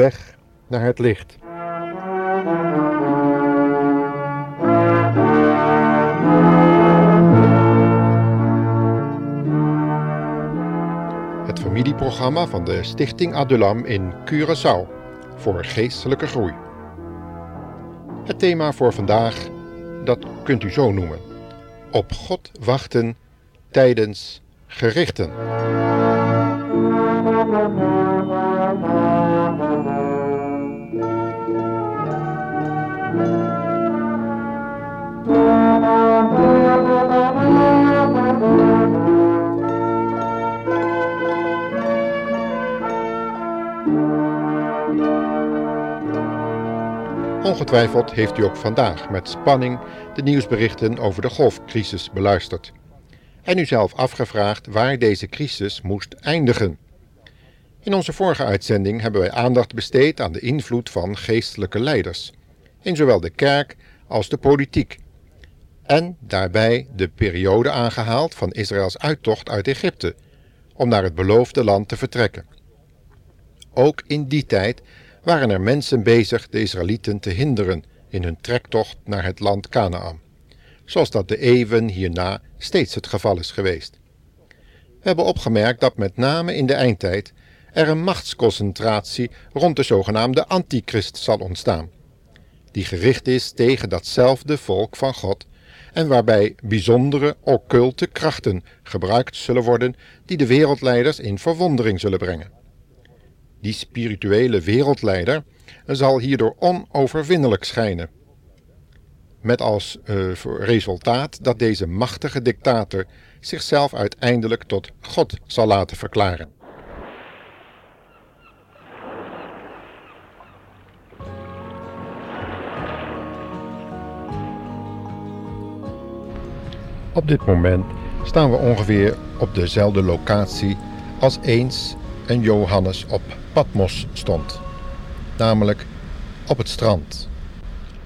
Weg naar het licht. Het familieprogramma van de Stichting Adulam in Curaçao voor geestelijke groei. Het thema voor vandaag, dat kunt u zo noemen. Op God wachten tijdens gerichten. Ongetwijfeld heeft u ook vandaag met spanning de nieuwsberichten over de golfcrisis beluisterd. En u zelf afgevraagd waar deze crisis moest eindigen. In onze vorige uitzending hebben wij aandacht besteed aan de invloed van geestelijke leiders, in zowel de kerk als de politiek. En daarbij de periode aangehaald van Israëls uittocht uit Egypte, om naar het beloofde land te vertrekken. Ook in die tijd waren er mensen bezig de Israëlieten te hinderen in hun trektocht naar het land Canaan, zoals dat de eeuwen hierna steeds het geval is geweest. We hebben opgemerkt dat met name in de eindtijd er een machtsconcentratie rond de zogenaamde antichrist zal ontstaan, die gericht is tegen datzelfde volk van God en waarbij bijzondere occulte krachten gebruikt zullen worden die de wereldleiders in verwondering zullen brengen. Die spirituele wereldleider zal hierdoor onoverwinnelijk schijnen. Met als uh, resultaat dat deze machtige dictator zichzelf uiteindelijk tot God zal laten verklaren. Op dit moment staan we ongeveer op dezelfde locatie als eens een Johannes op Patmos stond, namelijk op het strand.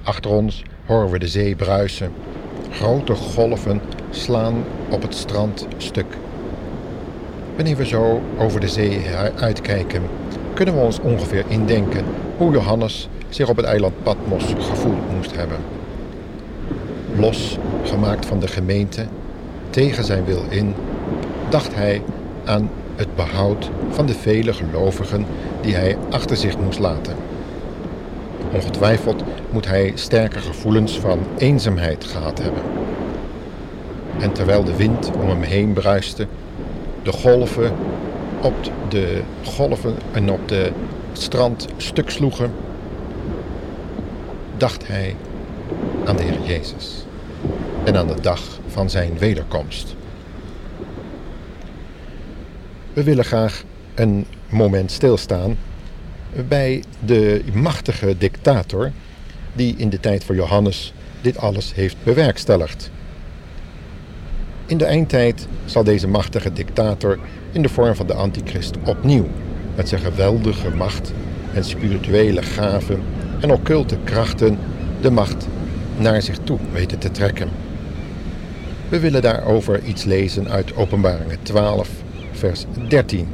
Achter ons horen we de zee bruisen. Grote golven slaan op het strand stuk. Wanneer we zo over de zee uitkijken, kunnen we ons ongeveer indenken hoe Johannes zich op het eiland Patmos gevoeld moest hebben. Los gemaakt van de gemeente, tegen zijn wil in, dacht hij aan het behoud van de vele gelovigen die hij achter zich moest laten. Ongetwijfeld moet hij sterke gevoelens van eenzaamheid gehad hebben. En terwijl de wind om hem heen bruiste, de golven op de golven en op de strand stuk sloegen, dacht hij aan de Heer Jezus en aan de dag van zijn wederkomst. We willen graag een moment stilstaan bij de machtige dictator die in de tijd van Johannes dit alles heeft bewerkstelligd. In de eindtijd zal deze machtige dictator in de vorm van de antichrist opnieuw met zijn geweldige macht en spirituele gaven en occulte krachten de macht naar zich toe weten te trekken. We willen daarover iets lezen uit Openbaringen 12, vers 13.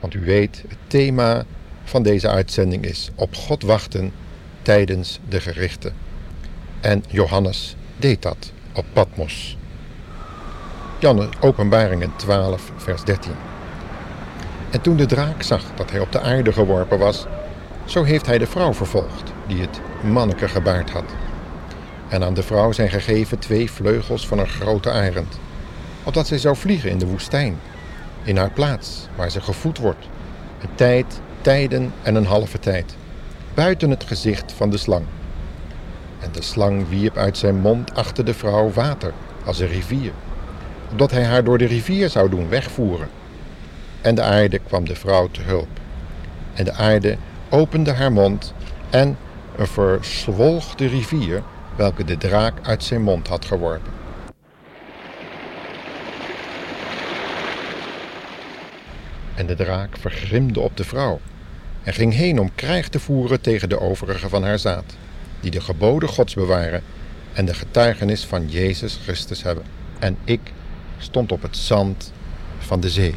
Want u weet, het thema van deze uitzending is op God wachten tijdens de gerichten. En Johannes deed dat op Patmos. Janne, Openbaringen 12, vers 13. En toen de draak zag dat hij op de aarde geworpen was, zo heeft hij de vrouw vervolgd, die het manneke gebaard had. En aan de vrouw zijn gegeven twee vleugels van een grote arend, opdat zij zou vliegen in de woestijn, in haar plaats, waar ze gevoed wordt, een tijd, tijden en een halve tijd, buiten het gezicht van de slang. En de slang wierp uit zijn mond achter de vrouw water, als een rivier, opdat hij haar door de rivier zou doen wegvoeren. En de aarde kwam de vrouw te hulp. En de aarde opende haar mond en verzwolg de rivier welke de draak uit zijn mond had geworpen. En de draak vergrimde op de vrouw en ging heen om krijg te voeren tegen de overigen van haar zaad, die de geboden Gods bewaren en de getuigenis van Jezus Christus hebben. En ik stond op het zand van de zee.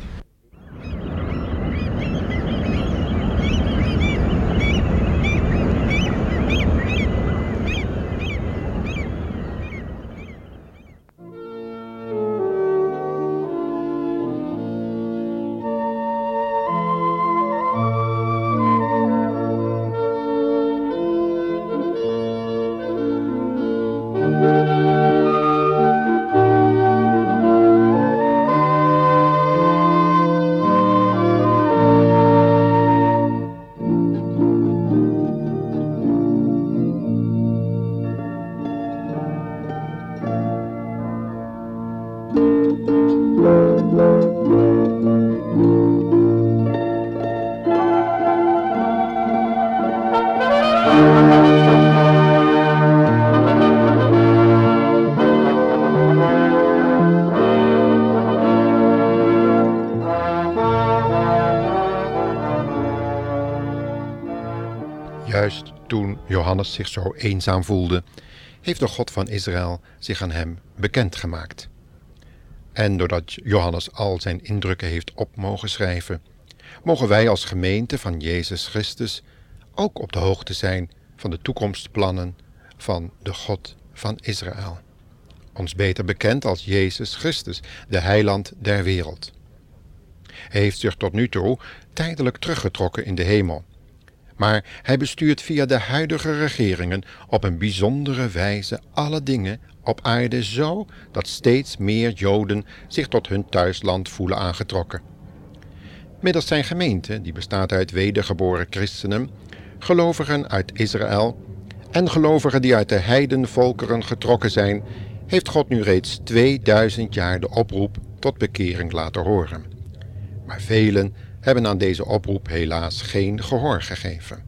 Juist toen Johannes zich zo eenzaam voelde, heeft de God van Israël zich aan hem bekendgemaakt. En doordat Johannes al zijn indrukken heeft op mogen schrijven, mogen wij als gemeente van Jezus Christus ook op de hoogte zijn van de toekomstplannen van de God van Israël. Ons beter bekend als Jezus Christus, de heiland der wereld. Hij heeft zich tot nu toe tijdelijk teruggetrokken in de hemel. Maar hij bestuurt via de huidige regeringen op een bijzondere wijze alle dingen op aarde zo dat steeds meer Joden zich tot hun thuisland voelen aangetrokken. Middels zijn gemeente, die bestaat uit wedergeboren christenen, gelovigen uit Israël en gelovigen die uit de heidenvolkeren getrokken zijn, heeft God nu reeds 2000 jaar de oproep tot bekering laten horen. Maar velen hebben aan deze oproep helaas geen gehoor gegeven.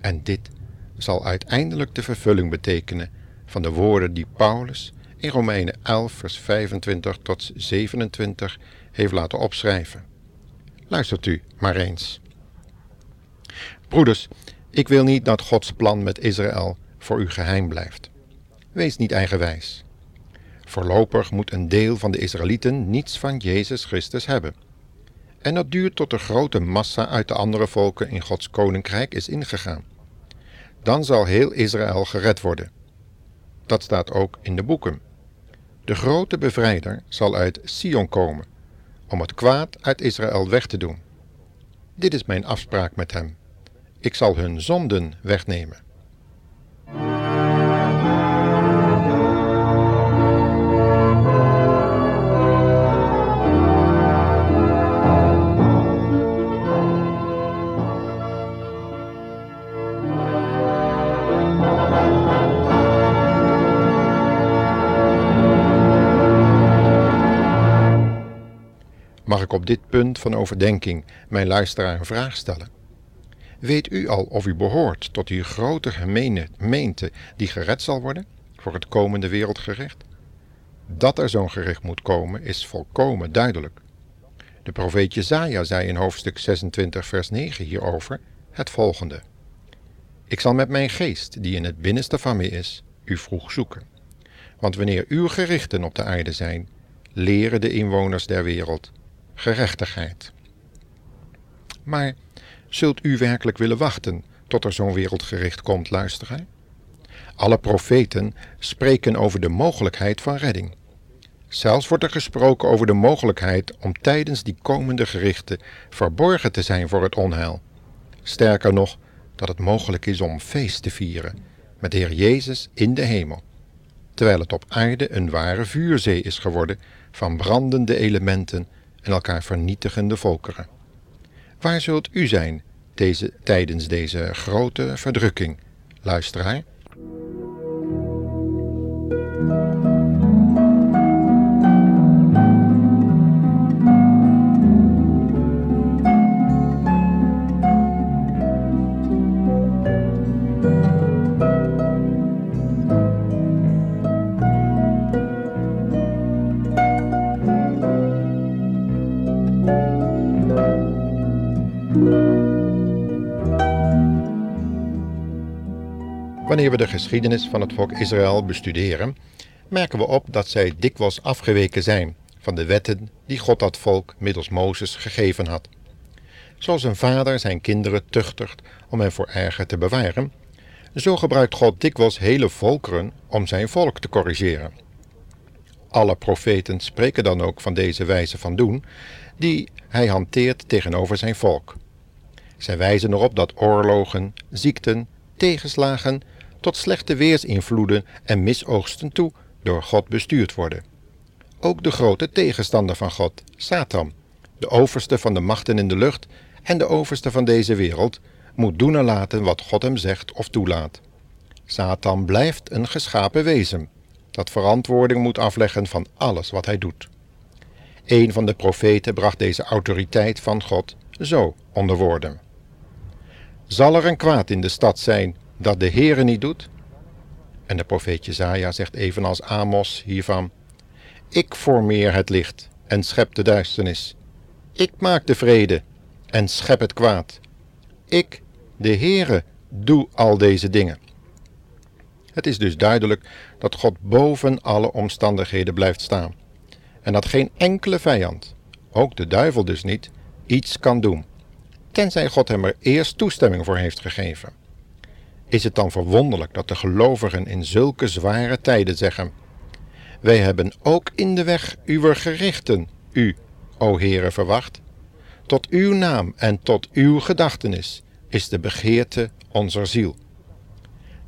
En dit zal uiteindelijk de vervulling betekenen van de woorden die Paulus in Romeinen 11, vers 25 tot 27 heeft laten opschrijven. Luistert u maar eens. Broeders, ik wil niet dat Gods plan met Israël voor u geheim blijft. Wees niet eigenwijs. Voorlopig moet een deel van de Israëlieten niets van Jezus Christus hebben. En dat duurt tot de grote massa uit de andere volken in Gods koninkrijk is ingegaan. Dan zal heel Israël gered worden. Dat staat ook in de boeken. De grote bevrijder zal uit Sion komen, om het kwaad uit Israël weg te doen. Dit is mijn afspraak met hem. Ik zal hun zonden wegnemen. Mag ik op dit punt van overdenking mijn luisteraar een vraag stellen? Weet u al of u behoort tot die grote gemeente die gered zal worden voor het komende wereldgericht? Dat er zo'n gericht moet komen is volkomen duidelijk. De profeet Jezaja zei in hoofdstuk 26 vers 9 hierover het volgende. Ik zal met mijn geest, die in het binnenste van mij is, u vroeg zoeken. Want wanneer uw gerichten op de aarde zijn, leren de inwoners der wereld gerechtigheid. Maar zult u werkelijk willen wachten tot er zo'n wereldgericht komt, luisteraar? Alle profeten spreken over de mogelijkheid van redding. Zelfs wordt er gesproken over de mogelijkheid om tijdens die komende gerichten verborgen te zijn voor het onheil. Sterker nog, dat het mogelijk is om feest te vieren met Heer Jezus in de hemel, terwijl het op aarde een ware vuurzee is geworden van brandende elementen en elkaar vernietigende volkeren. Waar zult u zijn deze, tijdens deze grote verdrukking, luisteraar? Wanneer we de geschiedenis van het volk Israël bestuderen, merken we op dat zij dikwijls afgeweken zijn van de wetten die God dat volk middels Mozes gegeven had. Zoals een vader zijn kinderen tuchtigt om hen voor erger te bewaren, zo gebruikt God dikwijls hele volkeren om zijn volk te corrigeren. Alle profeten spreken dan ook van deze wijze van doen, die hij hanteert tegenover zijn volk. Zij wijzen erop dat oorlogen, ziekten, tegenslagen tot slechte weersinvloeden en misoogsten toe door God bestuurd worden. Ook de grote tegenstander van God, Satan, de overste van de machten in de lucht en de overste van deze wereld, moet doen en laten wat God hem zegt of toelaat. Satan blijft een geschapen wezen, dat verantwoording moet afleggen van alles wat hij doet. Een van de profeten bracht deze autoriteit van God zo onder woorden. Zal er een kwaad in de stad zijn dat de Heere niet doet? En de profeet Jezaja zegt evenals Amos hiervan, Ik formeer het licht en schep de duisternis. Ik maak de vrede en schep het kwaad. Ik, de Heere, doe al deze dingen. Het is dus duidelijk dat God boven alle omstandigheden blijft staan en dat geen enkele vijand, ook de duivel dus niet, iets kan doen, tenzij God hem er eerst toestemming voor heeft gegeven. Is het dan verwonderlijk dat de gelovigen in zulke zware tijden zeggen: Wij hebben ook in de weg uw gerichten, u, o Heere, verwacht. Tot uw naam en tot uw gedachtenis is de begeerte onze ziel.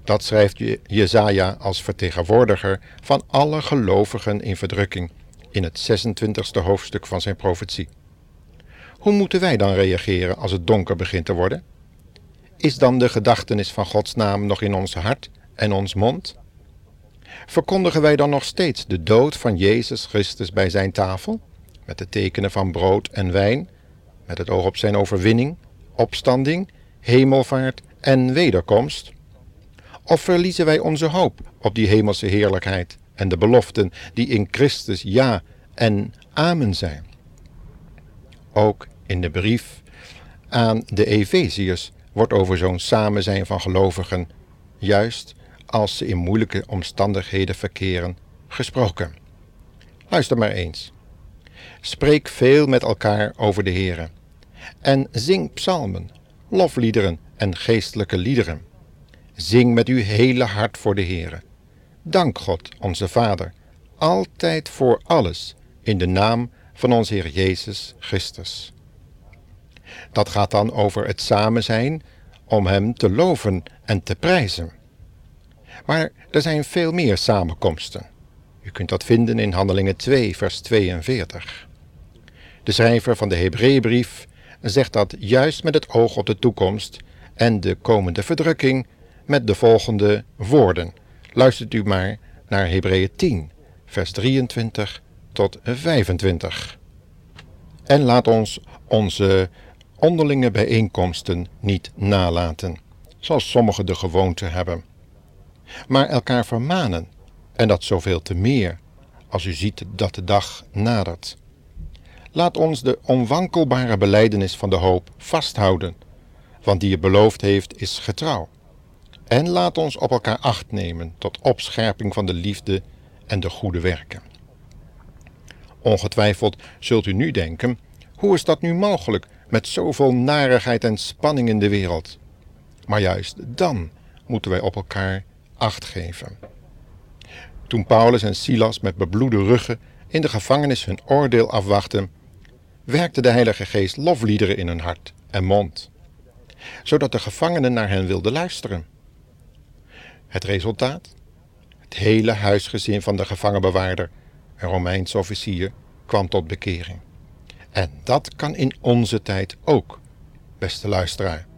Dat schrijft Jezaja als vertegenwoordiger van alle gelovigen in verdrukking in het 26e hoofdstuk van zijn profetie. Hoe moeten wij dan reageren als het donker begint te worden? Is dan de gedachtenis van Gods naam nog in ons hart en ons mond? Verkondigen wij dan nog steeds de dood van Jezus Christus bij zijn tafel, met de tekenen van brood en wijn, met het oog op zijn overwinning, opstanding, hemelvaart en wederkomst? Of verliezen wij onze hoop op die hemelse heerlijkheid en de beloften die in Christus ja en amen zijn? Ook in de brief aan de Efeziërs wordt over zo'n samenzijn van gelovigen, juist als ze in moeilijke omstandigheden verkeren, gesproken. Luister maar eens. Spreek veel met elkaar over de Heere en zing psalmen, lofliederen en geestelijke liederen. Zing met uw hele hart voor de Heere. Dank God, onze Vader, altijd voor alles, in de naam van onze Heer Jezus Christus. Dat gaat dan over het samen zijn om Hem te loven en te prijzen. Maar er zijn veel meer samenkomsten. U kunt dat vinden in Handelingen 2, vers 42. De schrijver van de Hebreeënbrief zegt dat juist met het oog op de toekomst en de komende verdrukking met de volgende woorden. Luistert u maar naar Hebreeën 10, vers 23 tot 25. En laat ons onze onderlinge bijeenkomsten niet nalaten, zoals sommigen de gewoonte hebben, maar elkaar vermanen, en dat zoveel te meer, als u ziet dat de dag nadert. Laat ons de onwankelbare beleidenis van de hoop vasthouden, want die je beloofd heeft is getrouw. En laat ons op elkaar acht nemen tot opscherping van de liefde en de goede werken. Ongetwijfeld zult u nu denken: hoe is dat nu mogelijk met zoveel narigheid en spanning in de wereld? Maar juist dan moeten wij op elkaar acht geven. Toen Paulus en Silas met bebloede ruggen in de gevangenis hun oordeel afwachten, werkte de Heilige Geest lofliederen in hun hart en mond, zodat de gevangenen naar hen wilden luisteren. Het resultaat? Het hele huisgezin van de gevangenbewaarder, een Romeins officier, kwam tot bekering. En dat kan in onze tijd ook, beste luisteraar.